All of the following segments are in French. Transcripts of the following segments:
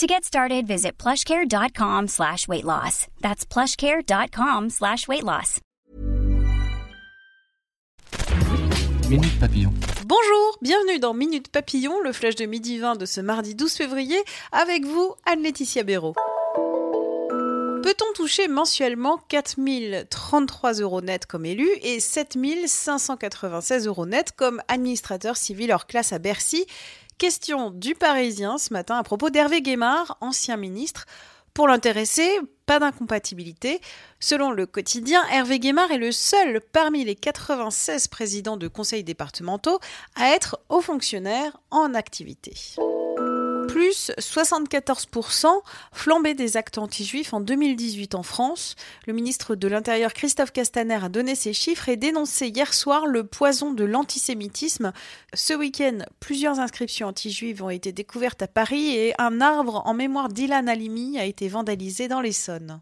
To get started, visit plushcare.com slash weight loss. That's plushcare.com slash weight loss. Minute Papillon. Bonjour, bienvenue dans Minute Papillon, le flash de midi 20 de ce mardi 12 février, avec vous, Anne-Laetitia Béraud. Peut-on toucher mensuellement 4033 euros net comme élu et 7596 euros net comme administrateur civil hors classe à Bercy? Question du Parisien ce matin à propos d'Hervé Guémard, ancien ministre. Pour l'intéresser, pas d'incompatibilité. Selon le quotidien, Hervé Guémard est le seul parmi les 96 présidents de conseils départementaux à être haut fonctionnaire en activité plus 74%, flambée des actes anti-juifs en 2018 en France. Le ministre de l'Intérieur Christophe Castaner a donné ces chiffres et dénoncé hier soir le poison de l'antisémitisme. Ce week-end, plusieurs inscriptions anti-juives ont été découvertes à Paris et un arbre en mémoire d'Ilan Halimi a été vandalisé dans l'Essonne.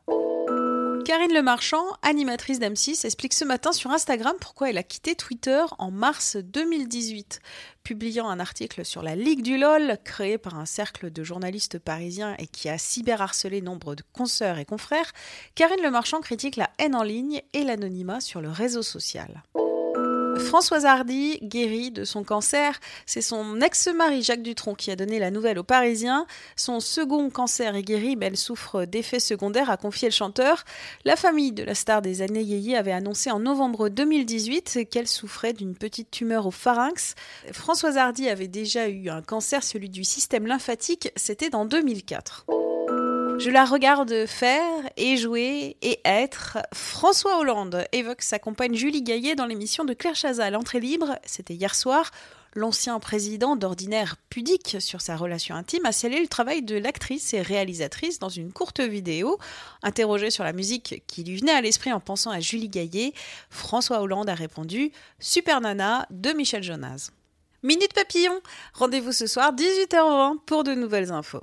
Karine Le Marchand, animatrice d'M6, explique ce matin sur Instagram pourquoi elle a quitté Twitter en mars 2018. Publiant un article sur la Ligue du LOL, créé par un cercle de journalistes parisiens et qui a cyberharcelé nombre de consoeurs et confrères, Karine Le Marchand critique la haine en ligne et l'anonymat sur le réseau social. Françoise Hardy guérit de son cancer. C'est son ex-mari Jacques Dutronc qui a donné la nouvelle aux Parisiens. Son second cancer est guéri, mais elle souffre d'effets secondaires, a confié le chanteur. La famille de la star des années yéyé avait annoncé en novembre 2018 qu'elle souffrait d'une petite tumeur au pharynx. Françoise Hardy avait déjà eu un cancer, celui du système lymphatique, c'était en 2004. Je la regarde faire et jouer et être. François Hollande évoque sa compagne Julie Gaillet dans l'émission de Claire Chazal, Entrée libre, c'était hier soir. L'ancien président d'ordinaire pudique sur sa relation intime a scellé le travail de l'actrice et réalisatrice dans une courte vidéo. Interrogé sur la musique qui lui venait à l'esprit en pensant à Julie Gaillet, François Hollande a répondu Super Nana de Michel Jonas. Minute Papillon, rendez-vous ce soir 18h20 pour de nouvelles infos.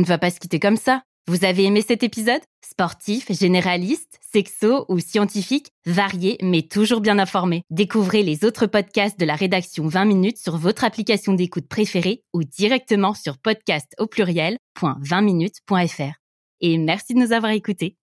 On ne va pas se quitter comme ça. Vous avez aimé cet épisode? Sportif, généraliste, sexo ou scientifique, varié mais toujours bien informé. Découvrez les autres podcasts de la rédaction 20 minutes sur votre application d'écoute préférée ou directement sur podcast au pluriel.20minutes.fr. Et merci de nous avoir écoutés.